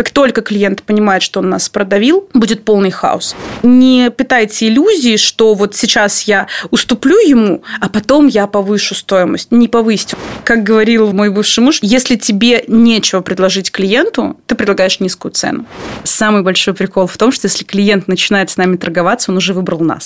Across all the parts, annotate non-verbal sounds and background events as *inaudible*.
Как только клиент понимает, что он нас продавил, будет полный хаос. Не питайте иллюзии, что вот сейчас я уступлю ему, а потом я повышу стоимость. Не повысить. Как говорил мой бывший муж, если тебе нечего предложить клиенту, ты предлагаешь низкую цену. Самый большой прикол в том, что если клиент начинает с нами торговаться, он уже выбрал нас.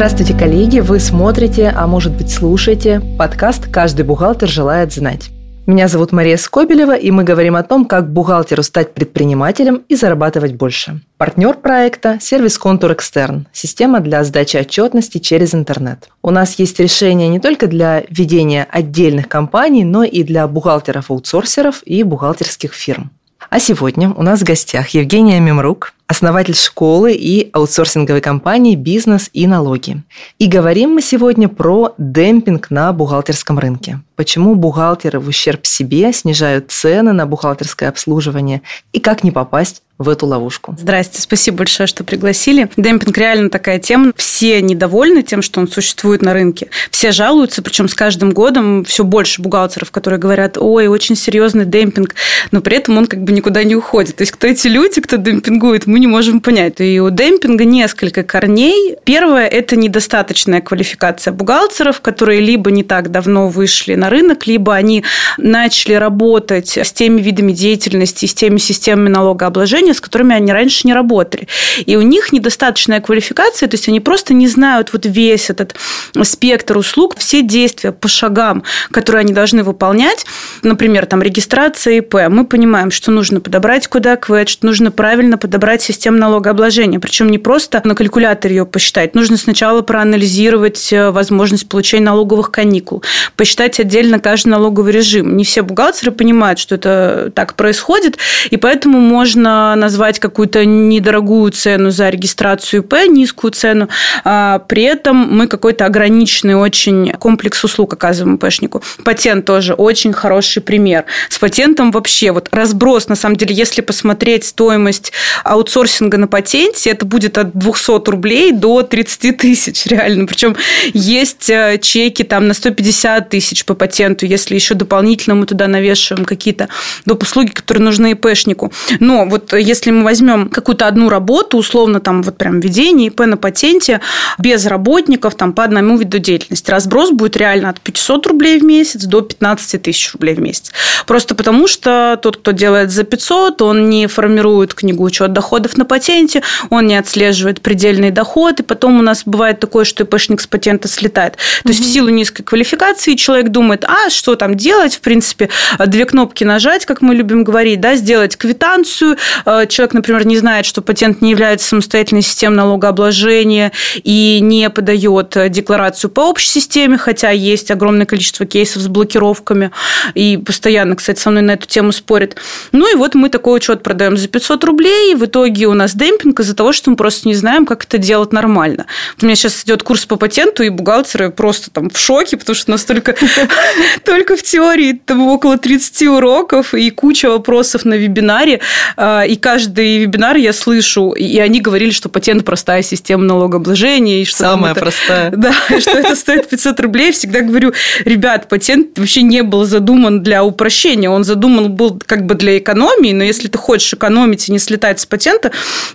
Здравствуйте, коллеги! Вы смотрите, а может быть слушаете подкаст «Каждый бухгалтер желает знать». Меня зовут Мария Скобелева, и мы говорим о том, как бухгалтеру стать предпринимателем и зарабатывать больше. Партнер проекта – сервис «Контур Экстерн» – система для сдачи отчетности через интернет. У нас есть решение не только для ведения отдельных компаний, но и для бухгалтеров-аутсорсеров и бухгалтерских фирм. А сегодня у нас в гостях Евгения Мемрук, основатель школы и аутсорсинговой компании «Бизнес и налоги». И говорим мы сегодня про демпинг на бухгалтерском рынке. Почему бухгалтеры в ущерб себе снижают цены на бухгалтерское обслуживание и как не попасть в эту ловушку. Здрасте, спасибо большое, что пригласили. Демпинг реально такая тема. Все недовольны тем, что он существует на рынке. Все жалуются, причем с каждым годом все больше бухгалтеров, которые говорят, ой, очень серьезный демпинг, но при этом он как бы никуда не уходит. То есть кто эти люди, кто демпингует, мы не можем понять. И у демпинга несколько корней. Первое – это недостаточная квалификация бухгалтеров, которые либо не так давно вышли на рынок, либо они начали работать с теми видами деятельности, с теми системами налогообложения, с которыми они раньше не работали. И у них недостаточная квалификация, то есть они просто не знают вот весь этот спектр услуг, все действия по шагам, которые они должны выполнять. Например, там регистрация ИП. Мы понимаем, что нужно подобрать куда квэд, что нужно правильно подобрать систему налогообложения. Причем не просто на калькуляторе ее посчитать. Нужно сначала проанализировать э, возможность получения налоговых каникул, посчитать отдельно каждый налоговый режим. Не все бухгалтеры понимают, что это так происходит, и поэтому можно назвать какую-то недорогую цену за регистрацию ИП, низкую цену, а при этом мы какой-то ограниченный очень комплекс услуг оказываем ИПшнику. Патент тоже очень хороший пример. С патентом вообще вот разброс, на самом деле, если посмотреть стоимость аутсорсинга аутсорсинга на патенте это будет от 200 рублей до 30 тысяч реально. Причем есть э, чеки там на 150 тысяч по патенту, если еще дополнительно мы туда навешиваем какие-то доп. услуги, которые нужны ИПшнику. Но вот если мы возьмем какую-то одну работу, условно там вот прям ведение ИП на патенте, без работников там по одному виду деятельности, разброс будет реально от 500 рублей в месяц до 15 тысяч рублей в месяц. Просто потому, что тот, кто делает за 500, он не формирует книгу учет доходов доходов на патенте, он не отслеживает предельный доход, и потом у нас бывает такое, что ИПшник с патента слетает. То угу. есть в силу низкой квалификации человек думает, а что там делать, в принципе, две кнопки нажать, как мы любим говорить, да, сделать квитанцию. Э, человек, например, не знает, что патент не является самостоятельной системой налогообложения и не подает декларацию по общей системе, хотя есть огромное количество кейсов с блокировками, и постоянно, кстати, со мной на эту тему спорят. Ну и вот мы такой учет продаем за 500 рублей, в итоге у нас демпинг из-за того, что мы просто не знаем, как это делать нормально. У меня сейчас идет курс по патенту, и бухгалтеры просто там в шоке, потому что настолько *laughs* только в теории там около 30 уроков и куча вопросов на вебинаре. А, и каждый вебинар я слышу, и они говорили, что патент простая система налогообложения. И что Самая это, простая. *laughs* Да, что это стоит 500 рублей. Всегда говорю, ребят, патент вообще не был задуман для упрощения. Он задуман был как бы для экономии, но если ты хочешь экономить и не слетать с патента,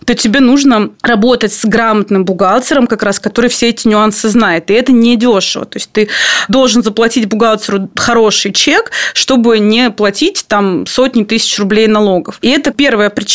то тебе нужно работать с грамотным бухгалтером, как раз, который все эти нюансы знает. И это не дешево. То есть ты должен заплатить бухгалтеру хороший чек, чтобы не платить там сотни тысяч рублей налогов. И это первая причина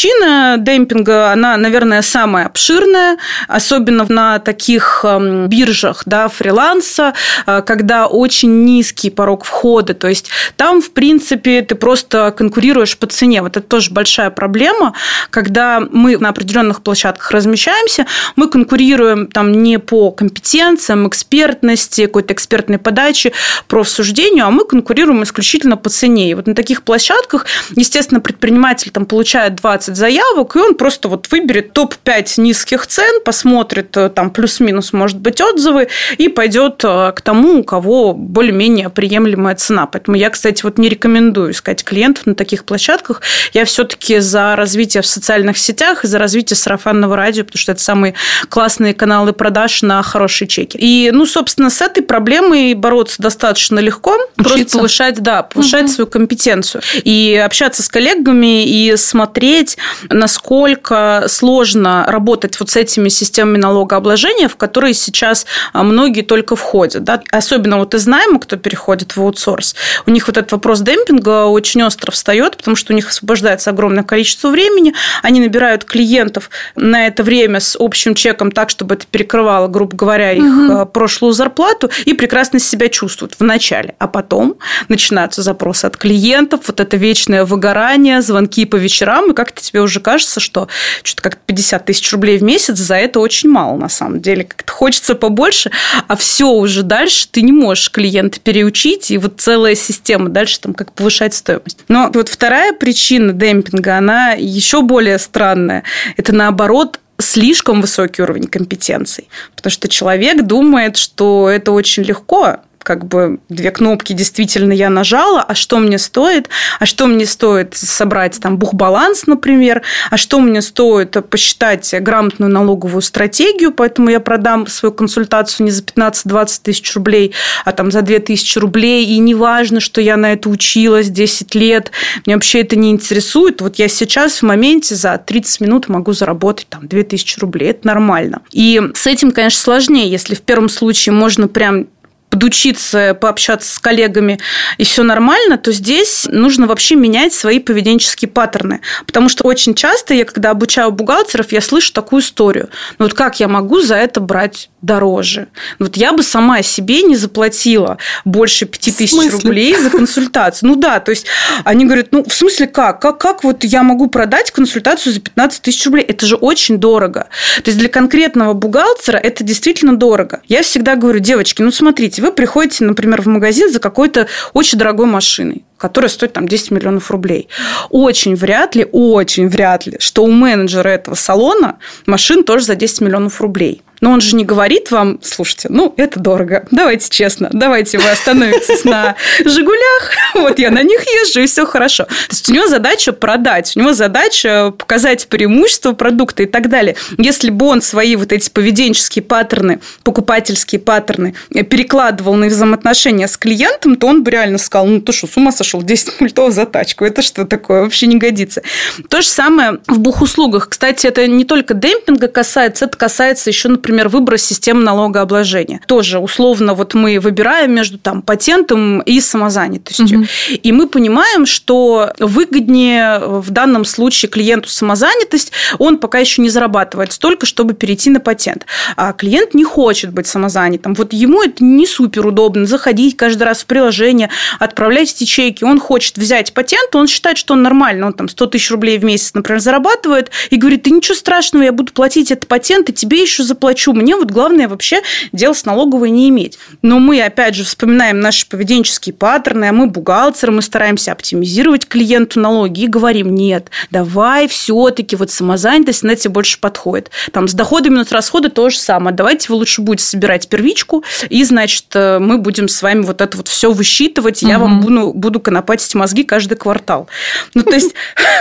демпинга. Она, наверное, самая обширная, особенно на таких эм, биржах да, фриланса, э, когда очень низкий порог входа. То есть там, в принципе, ты просто конкурируешь по цене. Вот это тоже большая проблема, когда мы на определенных площадках размещаемся, мы конкурируем там не по компетенциям, экспертности, какой-то экспертной подаче, профсуждению, а мы конкурируем исключительно по цене. И вот на таких площадках, естественно, предприниматель там получает 20 20 заявок, и он просто вот выберет топ-5 низких цен, посмотрит э, там плюс-минус, может быть, отзывы, и пойдет э, к тому, у кого более-менее приемлемая цена. Поэтому я, кстати, вот не рекомендую искать клиентов на таких площадках. Я все-таки за развитие в социальных сетях и за развитие сарафанного радио, потому что это самые классные каналы продаж на хорошие чеки. И, ну, собственно, с этой проблемой бороться достаточно легко. Учиться. Просто повышать, да, повышать угу. свою компетенцию. И общаться с коллегами и смотреть, насколько сложно работать вот с этими системами налогообложения, в которые сейчас а, многие только входят. Да? Особенно вот из найма, кто переходит в аутсорс, у них вот этот вопрос демпинга очень остро встает, потому что у них освобождается огромное количество времени, они набирают клиентов на это время с общим чеком так, чтобы это перекрывало, грубо говоря, их угу. прошлую зарплату, и прекрасно себя чувствуют в начале. А потом начинаются запросы от клиентов, вот это вечное выгорание, звонки по вечерам, и как-то тебе уже кажется, что что-то как 50 тысяч рублей в месяц за это очень мало на самом деле. Как-то хочется побольше, а все уже дальше ты не можешь клиента переучить, и вот целая система дальше там как повышать стоимость. Но вот вторая причина демпинга, она еще более странная. Это наоборот слишком высокий уровень компетенций. Потому что человек думает, что это очень легко, как бы две кнопки действительно я нажала, а что мне стоит, а что мне стоит собрать там бухбаланс, например, а что мне стоит посчитать грамотную налоговую стратегию, поэтому я продам свою консультацию не за 15-20 тысяч рублей, а там за 2 тысячи рублей, и неважно, что я на это училась 10 лет, мне вообще это не интересует, вот я сейчас в моменте за 30 минут могу заработать там 2 тысячи рублей, это нормально. И с этим, конечно, сложнее, если в первом случае можно прям подучиться, пообщаться с коллегами, и все нормально, то здесь нужно вообще менять свои поведенческие паттерны. Потому что очень часто я, когда обучаю бухгалтеров, я слышу такую историю. Ну вот как я могу за это брать дороже? Ну вот я бы сама себе не заплатила больше 5000 рублей за консультацию. Ну да, то есть они говорят, ну в смысле как? Как, как вот я могу продать консультацию за 15 тысяч рублей? Это же очень дорого. То есть для конкретного бухгалтера это действительно дорого. Я всегда говорю, девочки, ну смотрите, вы приходите, например, в магазин за какой-то очень дорогой машиной которая стоит там 10 миллионов рублей. Очень вряд ли, очень вряд ли, что у менеджера этого салона машин тоже за 10 миллионов рублей. Но он же не говорит вам, слушайте, ну, это дорого, давайте честно, давайте вы остановитесь на «Жигулях», вот я на них езжу, и все хорошо. То есть у него задача продать, у него задача показать преимущество продукта и так далее. Если бы он свои вот эти поведенческие паттерны, покупательские паттерны перекладывал на взаимоотношения с клиентом, то он бы реально сказал, ну, ты что, с ума сошел, 10 *laughs* мультов за тачку, это что такое, вообще не годится. То же самое в бухуслугах. Кстати, это не только демпинга касается, это касается еще, например, например, выбор системы налогообложения. Тоже условно вот мы выбираем между там патентом и самозанятостью. Угу. И мы понимаем, что выгоднее в данном случае клиенту самозанятость, он пока еще не зарабатывает столько, чтобы перейти на патент. А клиент не хочет быть самозанятым. Вот ему это не супер удобно заходить каждый раз в приложение, отправлять эти чеки. Он хочет взять патент, он считает, что он нормально, он там 100 тысяч рублей в месяц, например, зарабатывает, и говорит, ты ничего страшного, я буду платить этот патент, и тебе еще заплачу. Мне вот главное вообще дело с налоговой не иметь. Но мы, опять же, вспоминаем наши поведенческие паттерны, а мы бухгалтеры, мы стараемся оптимизировать клиенту налоги и говорим, нет, давай все-таки вот самозанятость на тебе больше подходит. Там с доходами минус расходы то же самое. Давайте вы лучше будете собирать первичку, и, значит, э, мы будем с вами вот это вот все высчитывать, я вам буду, буду конопатить мозги каждый квартал. Ну, то есть,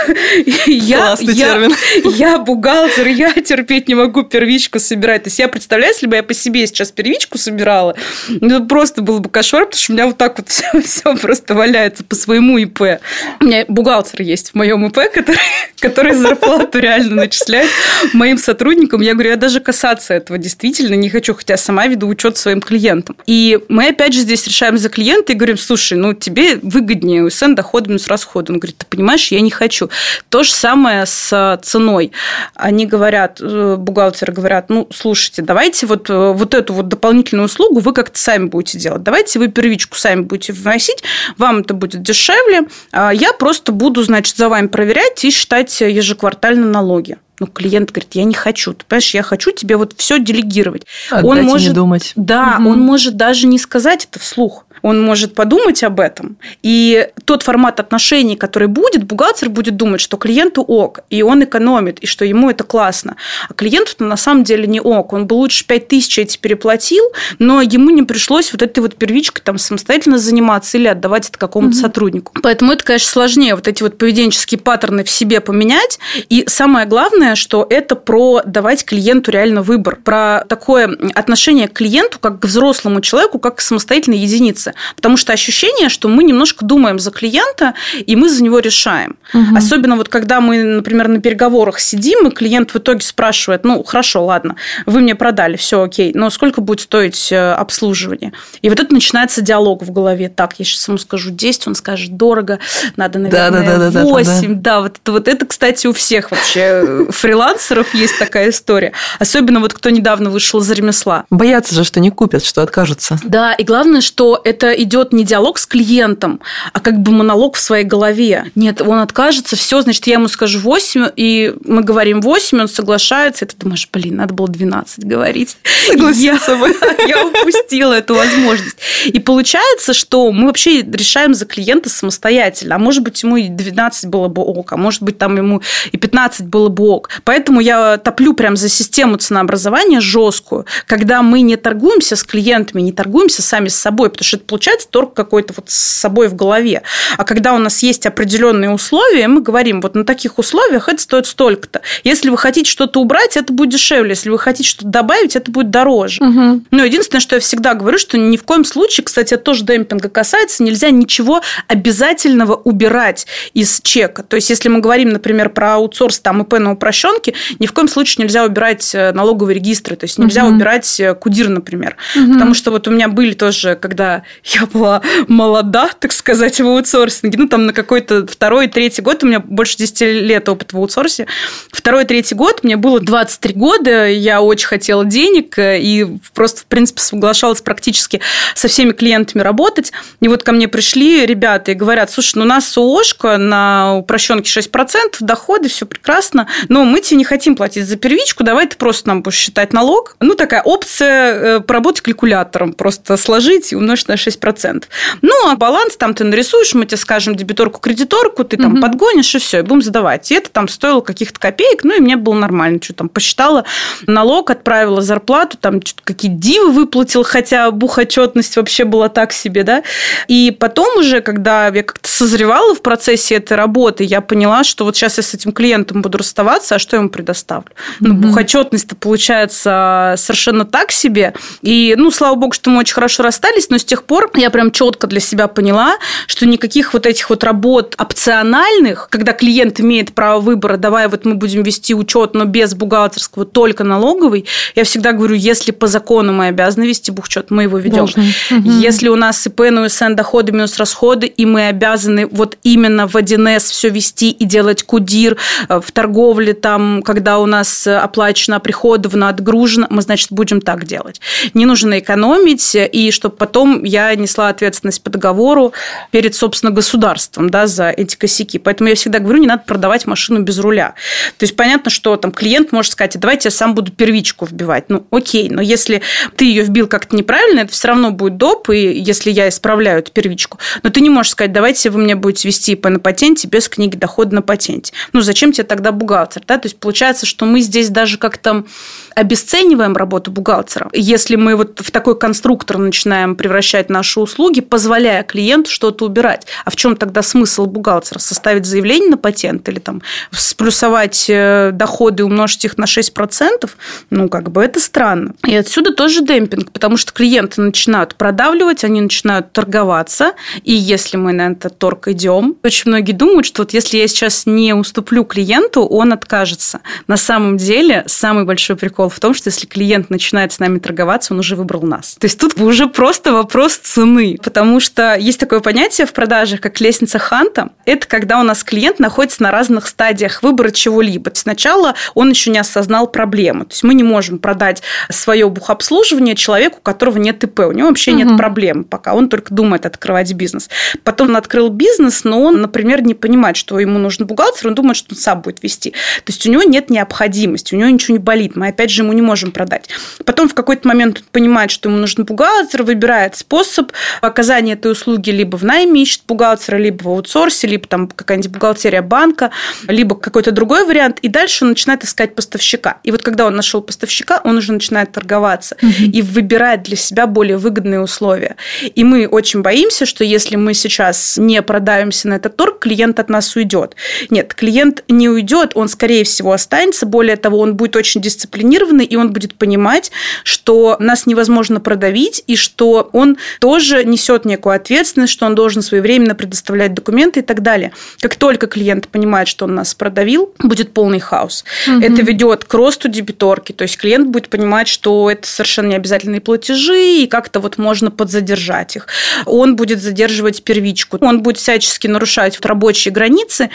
*laughs* я, я, я бухгалтер, я терпеть не могу первичку собирать есть я представляю, если бы я по себе сейчас первичку собирала, ну, просто было бы кошмар, потому что у меня вот так вот все, *laughs* все просто валяется по своему ИП. У меня бухгалтер есть в моем ИП, который, который зарплату реально начисляет моим сотрудникам. Я говорю, я даже касаться этого действительно не хочу, хотя сама веду учет своим клиентам. И мы опять же здесь решаем за клиента и говорим, слушай, ну тебе выгоднее УСН доход минус расход. Он говорит, ты понимаешь, я не хочу. То же самое с ценой. Они говорят, э, бухгалтеры говорят, ну, слушай, слушайте, давайте вот, э, вот эту вот дополнительную услугу вы как-то сами будете делать. Давайте вы первичку сами будете вносить, вам это будет дешевле. А я просто буду, значит, за вами проверять и считать ежеквартально налоги. Ну, клиент говорит, я не хочу. Ты понимаешь, я хочу тебе вот все делегировать. Отдать он может, не думать. Да, угу. он может даже не сказать это вслух. Он может подумать об этом. И тот формат отношений, который будет, бухгалтер будет думать, что клиенту ок, и он экономит, и что ему это классно. А клиенту на самом деле не ок. Он бы лучше 5 тысяч эти переплатил, но ему не пришлось вот этой вот первичкой там самостоятельно заниматься или отдавать это какому-то угу. сотруднику. Поэтому это, конечно, сложнее вот эти вот поведенческие паттерны в себе поменять. И самое главное, что это про давать клиенту реально выбор, про такое отношение к клиенту как к взрослому человеку, как к самостоятельной единице. Потому что ощущение, что мы немножко думаем за клиента, и мы за него решаем. Угу. Особенно вот когда мы, например, на переговорах сидим, и клиент в итоге спрашивает, ну, хорошо, ладно, вы мне продали, все окей, но сколько будет стоить э, обслуживание? И вот это начинается диалог в голове. Так, я сейчас ему скажу 10, он скажет дорого, надо, наверное, да, да, да, 8. Да, да, да. да вот, вот это, кстати, у всех вообще э, фрилансеров есть такая история. Особенно вот кто недавно вышел из ремесла. Боятся же, что не купят, что откажутся. Да, и главное, что это идет не диалог с клиентом, а как бы монолог в своей голове. Нет, он откажется, все, значит, я ему скажу 8, и мы говорим 8, он соглашается, и ты думаешь, блин, надо было 12 говорить. Согласиться бы. *laughs* Я упустила эту возможность. И получается, что мы вообще решаем за клиента самостоятельно. А может быть, ему и 12 было бы ок, а может быть, там ему и 15 было бы ок. Поэтому я топлю прям за систему ценообразования жесткую, когда мы не торгуемся с клиентами, не торгуемся сами с собой, потому что это получается торг какой-то вот с собой в голове. А когда у нас есть определенные условия, мы говорим, вот на таких условиях это стоит столько-то. Если вы хотите что-то убрать, это будет дешевле. Если вы хотите что-то добавить, это будет дороже. Угу. Но единственное, что я всегда говорю, что ни в коем случае, кстати, это тоже демпинга касается, нельзя ничего обязательного убирать из чека. То есть, если мы говорим, например, про аутсорс, там, ИП на упрощенке, ни в коем случае нельзя убирать э, налоговые регистры, то есть, нельзя угу. убирать э, кудир, например. Угу. Потому что вот у меня были тоже, когда я была молода, так сказать, в аутсорсинге, ну, там, на какой-то второй, третий год, у меня больше 10 лет опыта в аутсорсе, второй, третий год, мне было 23 года, я очень хотела денег и просто, в принципе, соглашалась практически со всеми клиентами работать. И вот ко мне пришли ребята и говорят, слушай, ну у нас ООшка на упрощенке 6%, доходы, все прекрасно, но мы тебе не хотим платить за первичку, давай ты просто нам будешь считать налог. Ну, такая опция э, поработать калькулятором, просто сложить и умножить на 6%. Ну, а баланс там ты нарисуешь, мы тебе скажем дебиторку, кредиторку, ты там угу. подгонишь, и все, и будем задавать. И это там стоило каких-то копеек, ну, и мне было нормально, что там посчитала налог, отправила зарплату, там какие дивы выплатил, хотя бухотчетность вообще была так себе, да. И потом уже, когда я как-то созревала в процессе этой работы, я поняла, что вот сейчас я с этим клиентом буду расставаться, а что я ему предоставлю? Ну, бухотчетность-то получается совершенно так себе. И, ну, слава богу, что мы очень хорошо расстались, но с тех пор я прям четко для себя поняла, что никаких вот этих вот работ опциональных, когда клиент имеет право выбора, давай вот мы будем вести учет, но без бухгалтерского, только налоговый, я всегда говорю, если по закону мы обязаны вести бухучет, мы его ведем. Угу. Если у нас ИП на УСН доходы минус расходы, и мы обязаны вот именно в 1С все вести и делать кудир э, в торговле, там, когда у нас оплачено приходовно, отгружено, мы, значит, будем так делать. Не нужно экономить, и чтобы потом я несла ответственность по договору перед, собственно, государством да, за эти косяки. Поэтому я всегда говорю, не надо продавать машину без руля. То есть понятно, что там клиент может сказать, давайте я сам буду первичку вбивать. Ну, окей, но если ты ее вбил как-то неправильно, это все равно будет доп, и если я исправляю эту первичку. Но ты не можешь сказать, давайте вы мне будете вести ИП на патенте без книги дохода на патенте. Ну, зачем тебе тогда бухгалтер? Да? То есть получается, что мы здесь даже как-то обесцениваем работу бухгалтера. Если мы вот в такой конструктор начинаем превращать наши услуги, позволяя клиенту что-то убирать. А в чем тогда смысл бухгалтера? Составить заявление на патент или там сплюсовать э, доходы умножить их на 6%? Ну, как бы это странно. И отсюда тоже демпинг, потому что клиенты начинают продавливать, они начинают торговаться, и если мы на этот торг идем, очень многие думают, что вот если я сейчас не уступлю клиенту, он откажется. На самом деле самый большой прикол в том, что если клиент начинает с нами торговаться, он уже выбрал нас. То есть тут уже просто вопрос цены, потому что есть такое понятие в продажах, как лестница Ханта. Это когда у нас клиент находится на разных стадиях выбора чего-либо. Сначала он еще не осознал проблему. То есть мы не можем продать свое бухобслуживание человеку, у которого нет ИП. У него вообще угу. нет проблем пока. Он только думает открывать бизнес. Потом он открыл бизнес, но он, например, не понимает, что ему нужен бухгалтер, он думает, что он сам будет вести. То есть у него нет необходимости, у него ничего не болит. Мы опять же ему не можем продать. Потом в какой-то момент он понимает, что ему нужен бухгалтер, выбирает способ способ оказания этой услуги либо в найме ищет бухгалтера, либо в аутсорсе, либо там какая-нибудь бухгалтерия банка, либо какой-то другой вариант, и дальше он начинает искать поставщика. И вот когда он нашел поставщика, он уже начинает торговаться угу. и выбирает для себя более выгодные условия. И мы очень боимся, что если мы сейчас не продавимся на этот торг, клиент от нас уйдет. Нет, клиент не уйдет, он, скорее всего, останется. Более того, он будет очень дисциплинированный, и он будет понимать, что нас невозможно продавить, и что он тоже несет некую ответственность, что он должен своевременно предоставлять документы и так далее. Как только клиент понимает, что он нас продавил, будет полный хаос. Угу. Это ведет к росту дебиторки, то есть клиент будет понимать, что это совершенно не обязательные платежи, и как-то вот можно подзадержать их. Он будет задерживать первичку, он будет всячески нарушать рабочие границы,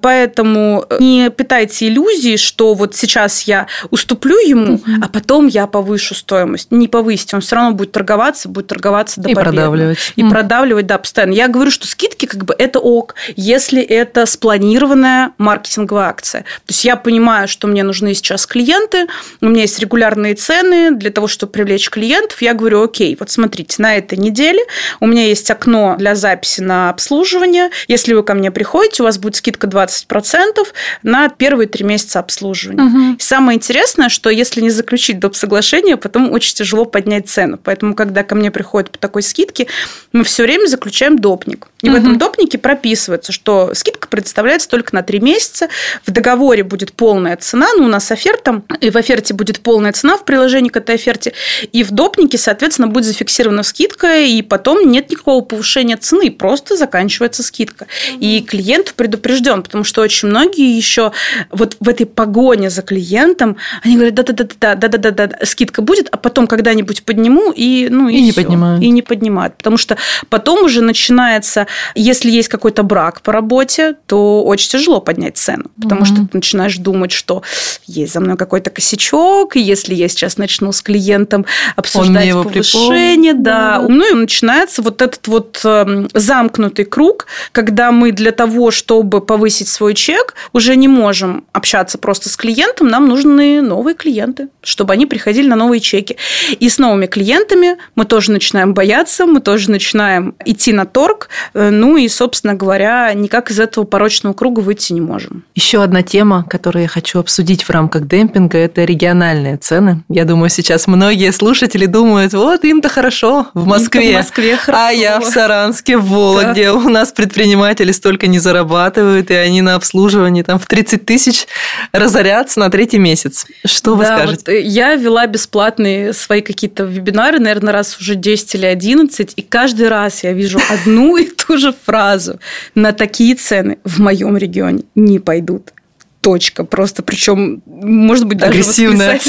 поэтому не питайте иллюзии, что вот сейчас я уступлю ему, угу. а потом я повышу стоимость. Не повысить, он все равно будет торговаться, будет торговаться до И продавливать. И угу. продавливать, да, постоянно. Я говорю, что скидки как бы это ок, если это спланированная маркетинговая акция. То есть я понимаю, что мне нужны сейчас клиенты, у меня есть регулярные цены для того, чтобы привлечь клиентов. Я говорю, окей, вот смотрите, на этой неделе у меня есть окно для записи на обслуживание. Если вы ко мне приходите, у вас будет скидка 20% на первые три месяца обслуживания. Угу. самое интересное, что если не заключить доп. соглашение, потом очень тяжело поднять цену. Поэтому, когда ко мне приходят по такой скидке, мы все время заключаем допник. И угу. в этом допнике прописывается, что скидка предоставляется только на три месяца. В договоре будет полная цена, ну, у нас оферта, и в оферте будет полная цена в приложении к этой оферте. И в допнике, соответственно, будет зафиксирована скидка, и потом нет никакого повышения цены, просто заканчивается скидка. Угу. И клиент предупрежден, потому что очень многие еще вот в этой погоне за клиентом, они говорят, да-да-да-да, да-да-да, скидка будет, а потом когда-нибудь подниму, и, ну, и, и не поднимают. И не поднимают. Потому что потом уже начинается, если есть какой-то брак по работе, то очень тяжело поднять цену, потому угу. что ты начинаешь думать, что есть за мной какой-то косячок, и если я сейчас начну с клиентом обсуждать повышение, да, да, ну и начинается вот этот вот эм, замкнутый круг, когда мы для того, чтобы повысить свой чек, уже не можем общаться просто с клиентом, нам нужны новые клиенты, чтобы они приходили на новые чеки. И с новыми клиентами мы тоже начинаем бояться, мы тоже начинаем идти на торг, э, ну и, собственно говоря, никак из этого порочного круга выйти не можем. Еще одна тема, которую я хочу обсудить в рамках демпинга, это региональные цены. Я думаю, сейчас многие слушатели думают, вот им-то хорошо в Москве, в Москве хорошо. а я в Саранске, в Вологде. Да. У нас предприниматели столько не зарабатывают, и они на обслуживании там в 30 тысяч разорятся на третий месяц. Что вы да, скажете? Вот я вела бесплатные свои какие-то вебинары, наверное, раз уже 10 или 11, и каждый раз я вижу одну и ту же фразу. На такие цены в моем регионе не пойдут точка. Просто причем, может быть, даже Агрессивная.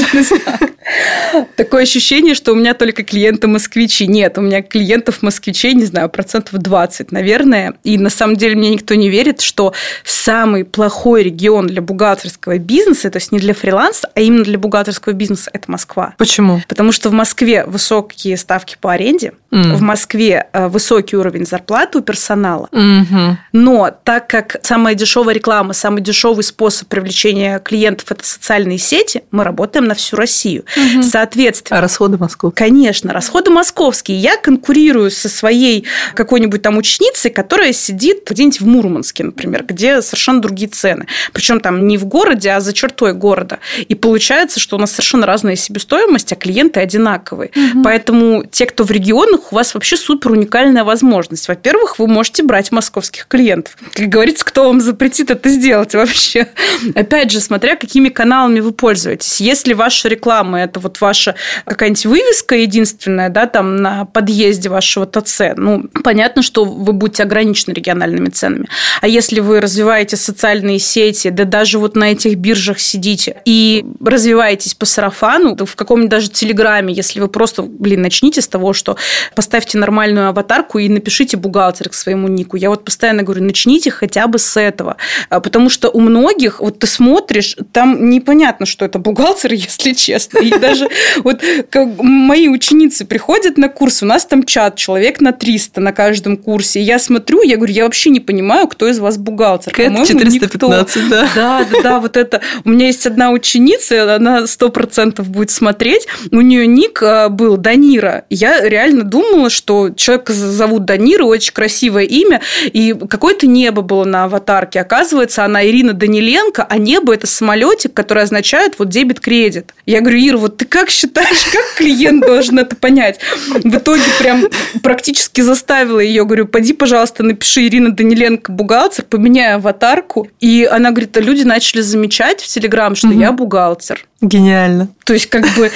Такое ощущение, что у меня только клиенты москвичи. Нет, у меня клиентов москвичей, не знаю, процентов 20, наверное. И на самом деле мне никто не верит, что самый плохой регион для бухгалтерского бизнеса, то есть не для фриланса, а именно для бухгалтерского бизнеса, это Москва. Почему? Потому что в Москве высокие ставки по аренде, mm. в Москве э, высокий уровень зарплаты у персонала. Mm-hmm. Но так как самая дешевая реклама, самый дешевый способ привлечения клиентов – это социальные сети, мы работаем на всю Россию. Угу. Соответственно. А расходы московские? Конечно, расходы московские. Я конкурирую со своей какой-нибудь там ученицей, которая сидит где-нибудь в Мурманске, например, где совершенно другие цены. Причем там не в городе, а за чертой города. И получается, что у нас совершенно разная себестоимость, а клиенты одинаковые. Угу. Поэтому те, кто в регионах, у вас вообще супер уникальная возможность. Во-первых, вы можете брать московских клиентов. Как говорится, кто вам запретит это сделать вообще? *laughs* Опять же, смотря какими каналами вы пользуетесь. Если ваша реклама – это вот ваша какая-нибудь вывеска единственная, да, там на подъезде вашего ТЦ, ну, понятно, что вы будете ограничены региональными ценами. А если вы развиваете социальные сети, да даже вот на этих биржах сидите и развиваетесь по сарафану, в каком-нибудь даже Телеграме, если вы просто, блин, начните с того, что поставьте нормальную аватарку и напишите бухгалтер к своему нику. Я вот постоянно говорю, начните хотя бы с этого. А, потому что у многих, вот ты смотришь, там непонятно, что это бухгалтер, *laughs* если честно. И даже Вот как мои ученицы приходят на курс, у нас там чат, человек на 300 на каждом курсе. Я смотрю, я говорю, я вообще не понимаю, кто из вас бухгалтер. Кэт 415, никто. да. Да, да, да, вот это. У меня есть одна ученица, она сто процентов будет смотреть. У нее ник а, был Данира. Я реально думала, что человека зовут Данира, очень красивое имя, и какое-то небо было на аватарке. Оказывается, она Ирина Даниленко, а небо – это самолетик, который означает вот дебет-кредит. Я говорю, Ира, вот ты как считаешь, как клиент должен это понять? В итоге прям практически заставила ее, говорю, поди, пожалуйста, напиши Ирина Даниленко бухгалтер, поменяй аватарку. И она говорит, а люди начали замечать в Телеграм, что угу. я бухгалтер. Гениально. То есть, как бы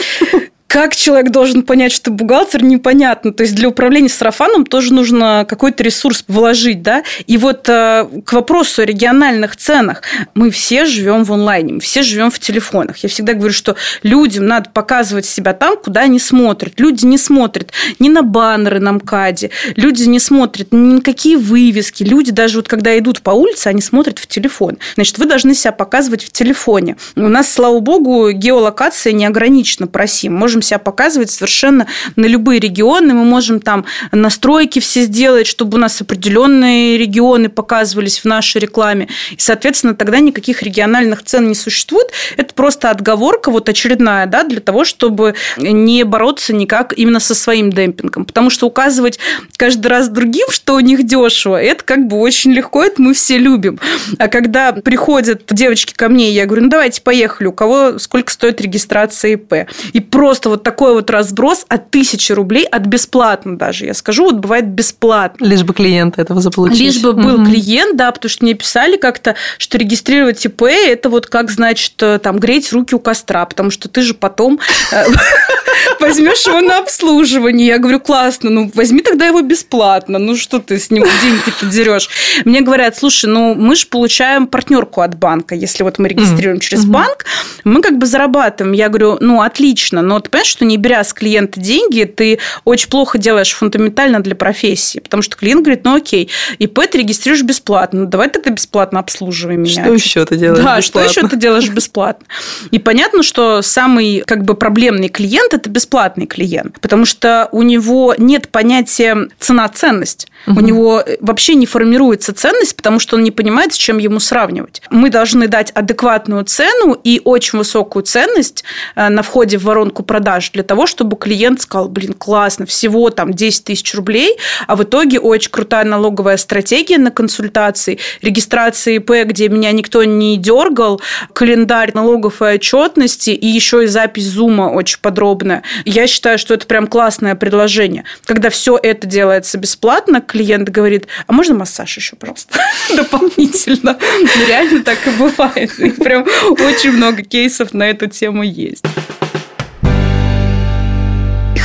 как человек должен понять, что бухгалтер, непонятно. То есть для управления сарафаном тоже нужно какой-то ресурс вложить, да. И вот э, к вопросу о региональных ценах. Мы все живем в онлайне, мы все живем в телефонах. Я всегда говорю, что людям надо показывать себя там, куда они смотрят. Люди не смотрят ни на баннеры на МКАДе, люди не смотрят ни на какие вывески. Люди даже вот когда идут по улице, они смотрят в телефон. Значит, вы должны себя показывать в телефоне. У нас, слава богу, геолокация не ограничена. Мы можем можем себя показывать совершенно на любые регионы. Мы можем там настройки все сделать, чтобы у нас определенные регионы показывались в нашей рекламе. И, соответственно, тогда никаких региональных цен не существует. Это просто отговорка вот очередная, да, для того, чтобы не бороться никак именно со своим демпингом. Потому что указывать каждый раз другим, что у них дешево, это как бы очень легко, это мы все любим. А когда приходят девочки ко мне, я говорю, ну давайте поехали, у кого сколько стоит регистрация ИП. И просто просто вот такой вот разброс от тысячи рублей, от бесплатно даже, я скажу, вот бывает бесплатно. Лишь бы клиент этого заполучить. Лишь бы был угу. клиент, да, потому что мне писали как-то, что регистрировать ИП – это вот как, значит, э, там, греть руки у костра, потому что ты же потом э, *laughs* возьмешь его на обслуживание. Я говорю, классно, ну возьми тогда его бесплатно. Ну что ты с него деньги подерешь? Мне говорят, слушай, ну мы же получаем партнерку от банка. Если вот мы регистрируем через банк, мы как бы зарабатываем. Я говорю, ну отлично, но ты понимаешь, что не беря с клиента деньги, ты очень плохо делаешь фундаментально для профессии. Потому что клиент говорит, ну окей, ИП ты регистрируешь бесплатно. Ну, давай тогда бесплатно обслуживай меня. Что еще ты делаешь Да, бесплатно? что еще ты делаешь бесплатно? И понятно, что самый как бы проблемный клиент – это бесплатный клиент, потому что у него нет понятия цена-ценность. Угу. У него вообще не формируется ценность, потому что он не понимает, с чем ему сравнивать. Мы должны дать адекватную цену и очень высокую ценность э, на входе в воронку продаж для того, чтобы клиент сказал, блин, классно, всего там 10 тысяч рублей, а в итоге очень крутая налоговая стратегия на консультации, регистрация ИП, где меня никто не дергал, календарь налогов и отчетности, и еще и запись зума очень подробная. Я считаю, что это прям классное предложение. Когда все это делается бесплатно, клиент говорит, а можно массаж еще просто *laughs* дополнительно? Ну, реально так и бывает. Прям очень много кейсов на эту тему есть.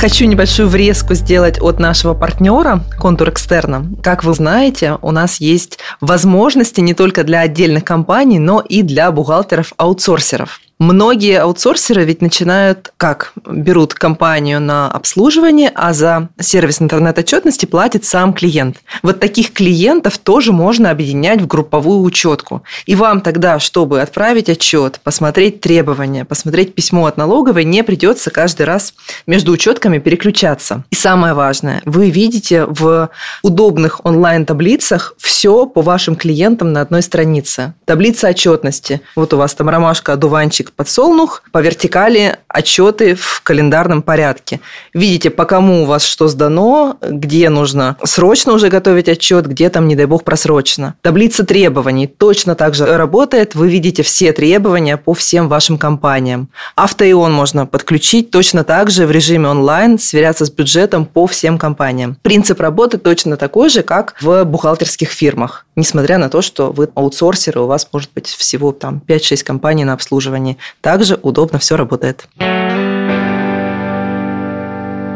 Хочу небольшую врезку сделать от нашего партнера Контур Экстерна. Как вы знаете, у нас есть возможности не только для отдельных компаний, но и для бухгалтеров-аутсорсеров. Многие аутсорсеры ведь начинают как? Берут компанию на обслуживание, а за сервис интернет-отчетности платит сам клиент. Вот таких клиентов тоже можно объединять в групповую учетку. И вам тогда, чтобы отправить отчет, посмотреть требования, посмотреть письмо от налоговой, не придется каждый раз между учетками переключаться. И самое важное, вы видите в удобных онлайн-таблицах все по вашим клиентам на одной странице. Таблица отчетности. Вот у вас там ромашка, одуванчик, подсолнух, по вертикали отчеты в календарном порядке. Видите, по кому у вас что сдано, где нужно срочно уже готовить отчет, где там, не дай бог, просрочно. Таблица требований точно так же работает. Вы видите все требования по всем вашим компаниям. Автоион можно подключить точно так же в режиме онлайн, сверяться с бюджетом по всем компаниям. Принцип работы точно такой же, как в бухгалтерских фирмах. Несмотря на то, что вы аутсорсеры, у вас может быть всего там 5-6 компаний на обслуживании также удобно все работает.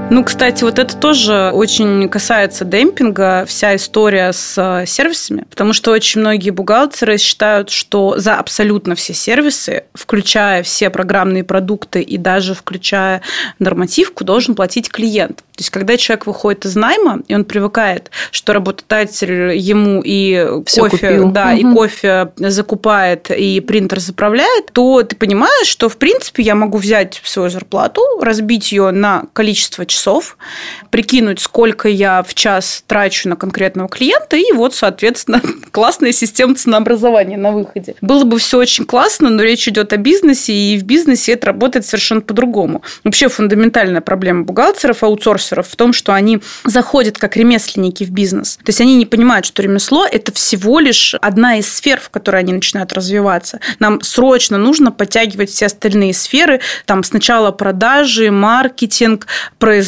Ну, кстати, вот это тоже очень касается демпинга, вся история с э, сервисами, потому что очень многие бухгалтеры считают, что за абсолютно все сервисы, включая все программные продукты и даже включая нормативку, должен платить клиент. То есть, когда человек выходит из найма, и он привыкает, что работодатель ему и Всё кофе, купил. да, угу. и кофе закупает, и принтер заправляет, то ты понимаешь, что, в принципе, я могу взять свою зарплату, разбить ее на количество часов, прикинуть, сколько я в час трачу на конкретного клиента, и вот, соответственно, *laughs* классная система ценообразования на выходе. Было бы все очень классно, но речь идет о бизнесе, и в бизнесе это работает совершенно по-другому. Вообще фундаментальная проблема бухгалтеров, аутсорсеров в том, что они заходят как ремесленники в бизнес. То есть они не понимают, что ремесло – это всего лишь одна из сфер, в которой они начинают развиваться. Нам срочно нужно подтягивать все остальные сферы. Там сначала продажи, маркетинг, производство,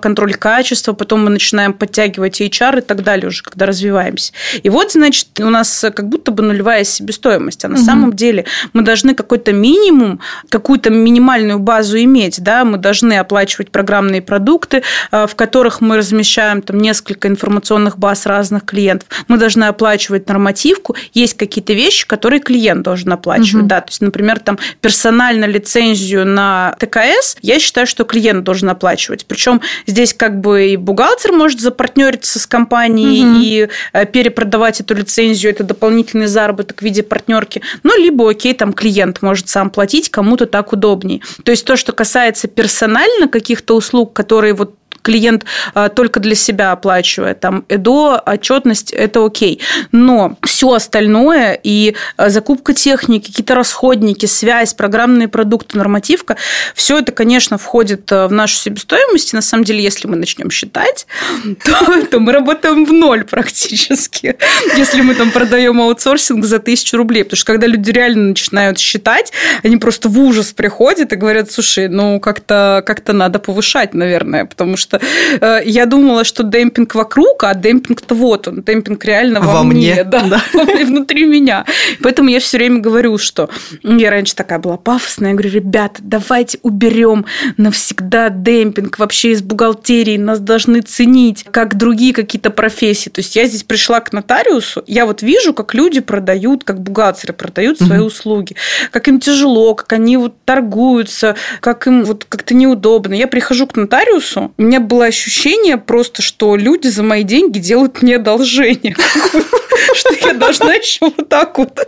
контроль качества, потом мы начинаем подтягивать HR и так далее уже, когда развиваемся. И вот, значит, у нас как будто бы нулевая себестоимость. А на угу. самом деле мы должны какой-то минимум, какую-то минимальную базу иметь. Да? Мы должны оплачивать программные продукты, э, в которых мы размещаем там несколько информационных баз разных клиентов. Мы должны оплачивать нормативку. Есть какие-то вещи, которые клиент должен оплачивать. Угу. Да? То есть, например, там персонально лицензию на ТКС, я считаю, что клиент должен оплачивать. Причем здесь как бы и бухгалтер может запартнериться с компанией угу. и э, перепродавать эту лицензию, это дополнительный заработок в виде партнерки. Ну, либо, окей, там клиент может сам платить, кому-то так удобнее. То есть то, что касается персонально каких-то услуг, которые вот клиент а, только для себя оплачивает, там ЭДО, отчетность, это окей. Но все остальное и а, закупка техники, какие-то расходники, связь, программные продукты, нормативка, все это, конечно, входит а, в нашу себестоимость. И на самом деле, если мы начнем считать, *laughs* то, то мы работаем в ноль практически, *laughs* если мы там продаем аутсорсинг за тысячу рублей. Потому что когда люди реально начинают считать, они просто в ужас приходят и говорят, слушай, ну как-то как надо повышать, наверное, потому что что э, я думала, что демпинг вокруг, а демпинг-то вот он, демпинг реально во, во мне, мне. Да, да. *laughs* внутри меня. Поэтому я все время говорю, что я раньше такая была пафосная, я говорю, ребята, давайте уберем навсегда демпинг вообще из бухгалтерии, нас должны ценить, как другие какие-то профессии. То есть я здесь пришла к нотариусу, я вот вижу, как люди продают, как бухгалтеры продают свои угу. услуги, как им тяжело, как они вот торгуются, как им вот как-то неудобно. Я прихожу к нотариусу, у меня было ощущение просто, что люди за мои деньги делают мне одолжение. *laughs* Что я должна еще вот так вот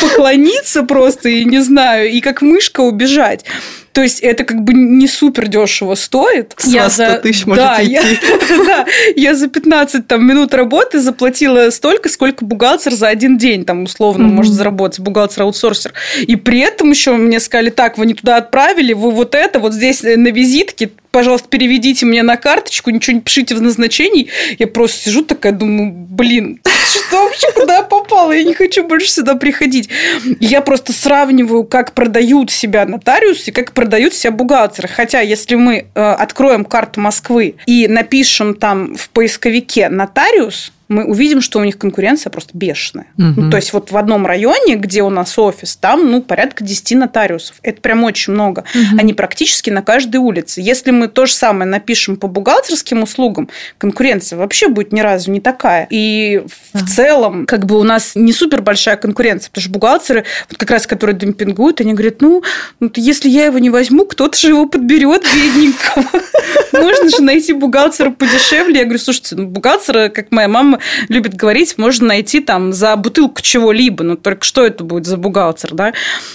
поклониться просто, и не знаю, и как мышка убежать. То есть это как бы не супер дешево стоит. С я за... тысяч может да, идти. Я, *laughs* да, я за 15 там, минут работы заплатила столько, сколько бухгалтер за один день там условно mm-hmm. может заработать, бухгалтер-аутсорсер. И при этом еще мне сказали, так, вы не туда отправили, вы вот это, вот здесь на визитке пожалуйста, переведите мне на карточку, ничего не пишите в назначении. Я просто сижу такая, думаю, блин, *laughs* что вообще, куда я попала? Я не хочу больше сюда приходить. Я просто сравниваю, как продают себя нотариусы, как продают себя бухгалтеры. Хотя, если мы э, откроем карту Москвы и напишем там в поисковике нотариус, мы увидим, что у них конкуренция просто бешеная. Угу. Ну, то есть вот в одном районе, где у нас офис, там ну, порядка 10 нотариусов. Это прям очень много. Угу. Они практически на каждой улице. Если мы то же самое напишем по бухгалтерским услугам, конкуренция вообще будет ни разу не такая. И в целом как бы у нас не супер большая конкуренция, потому что бухгалтеры, вот как раз которые демпингуют, они говорят, ну, ну если я его не возьму, кто-то же его подберет бедненького. *laughs* Можно же найти бухгалтера подешевле. Я говорю, слушайте, ну, бухгалтера, как моя мама *laughs* любит говорить, можно найти там за бутылку чего-либо, но только что это будет за бухгалтер, да?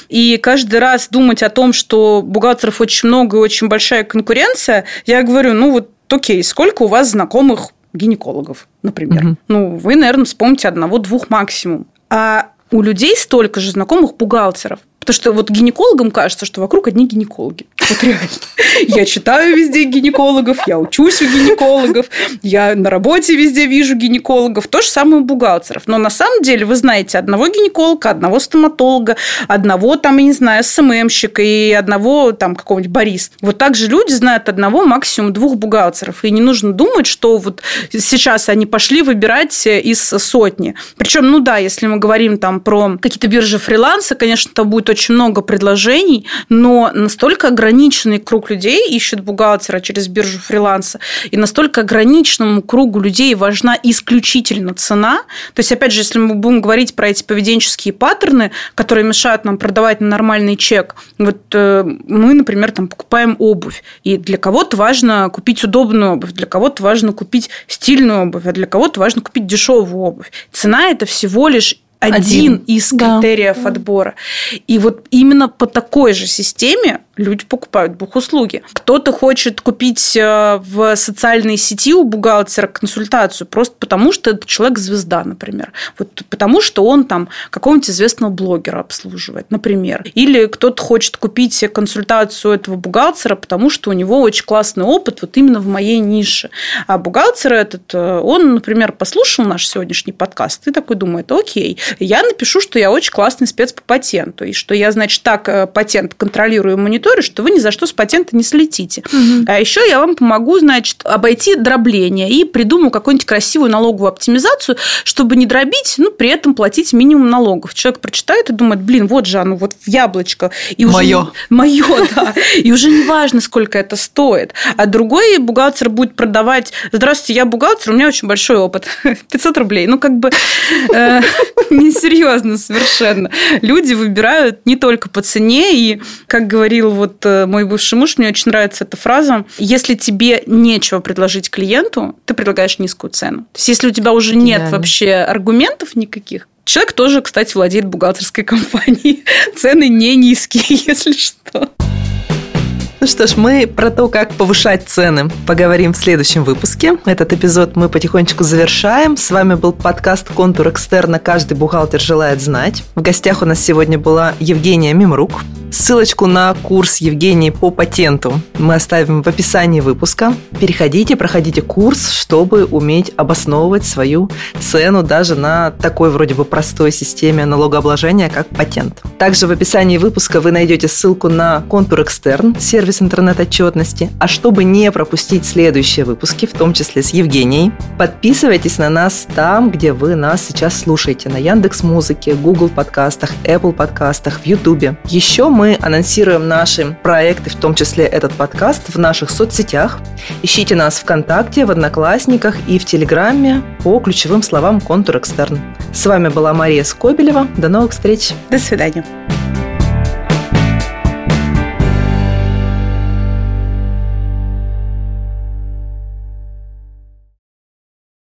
И каждый раз думать о том, что бухгалтеров очень много и очень большая конкуренция, я говорю, ну вот окей, сколько у вас знакомых гинекологов, например? Угу. Ну, вы, наверное, вспомните одного-двух максимум. А у людей столько же знакомых бухгалтеров. Потому что вот гинекологам кажется, что вокруг одни гинекологи. Вот реально. Я читаю везде гинекологов, я учусь у гинекологов, я на работе везде вижу гинекологов. То же самое у бухгалтеров. Но на самом деле вы знаете одного гинеколога, одного стоматолога, одного там, я не знаю, СММщика и одного там какого-нибудь бариста. Вот так же люди знают одного, максимум двух бухгалтеров. И не нужно думать, что вот сейчас они пошли выбирать из сотни. Причем, ну да, если мы говорим там про какие-то биржи фриланса, конечно, это будет очень много предложений, но настолько ограниченный круг людей ищет бухгалтера через биржу фриланса, и настолько ограниченному кругу людей важна исключительно цена. То есть, опять же, если мы будем говорить про эти поведенческие паттерны, которые мешают нам продавать на нормальный чек, вот э, мы, например, там покупаем обувь, и для кого-то важно купить удобную обувь, для кого-то важно купить стильную обувь, а для кого-то важно купить дешевую обувь. Цена – это всего лишь один, один. из критериев да. отбора. И вот именно по такой же системе люди покупают бухуслуги. Кто-то хочет купить э, в социальной сети у бухгалтера консультацию просто потому, что это человек-звезда, например. Вот потому, что он там какого-нибудь известного блогера обслуживает, например. Или кто-то хочет купить консультацию этого бухгалтера, потому что у него очень классный опыт вот именно в моей нише. А бухгалтер этот, э, он, например, послушал наш сегодняшний подкаст и такой думает, окей, я напишу, что я очень классный спец по патенту, и что я, значит, так э, патент контролирую, мониторю, мониторю, что вы ни за что с патента не слетите. Угу. А еще я вам помогу, значит, обойти дробление и придумаю какую-нибудь красивую налоговую оптимизацию, чтобы не дробить, ну, при этом платить минимум налогов. Человек прочитает и думает, блин, вот же оно, вот в яблочко. И Мое. Уже, мое, *laughs* да. И уже не важно, сколько это стоит. А другой бухгалтер будет продавать, здравствуйте, я бухгалтер, у меня очень большой опыт. *laughs* 500 рублей. Ну, как бы э, *laughs* несерьезно совершенно. Люди выбирают не только по цене, и, как говорил вот э, мой бывший муж, мне очень нравится эта фраза. Если тебе нечего предложить клиенту, ты предлагаешь низкую цену. То есть, если у тебя уже нет Идеально. вообще аргументов никаких, Человек тоже, кстати, владеет бухгалтерской *laughs* компанией. Цены не низкие, *laughs* если что. Ну что ж, мы про то, как повышать цены, поговорим в следующем выпуске. Этот эпизод мы потихонечку завершаем. С вами был подкаст «Контур экстерна. Каждый бухгалтер желает знать». В гостях у нас сегодня была Евгения Мимрук. Ссылочку на курс Евгении по патенту мы оставим в описании выпуска. Переходите, проходите курс, чтобы уметь обосновывать свою цену даже на такой вроде бы простой системе налогообложения, как патент. Также в описании выпуска вы найдете ссылку на контур экстерн, сервис интернет-отчетности. А чтобы не пропустить следующие выпуски, в том числе с Евгенией, подписывайтесь на нас там, где вы нас сейчас слушаете, на Яндекс Музыке, Google подкастах, Apple подкастах, в Ютубе. Еще мы анонсируем наши проекты, в том числе этот подкаст, в наших соцсетях. Ищите нас ВКонтакте, в Одноклассниках и в Телеграме по ключевым словам «Контур Экстерн». С вами была Мария Скобелева. До новых встреч. До свидания.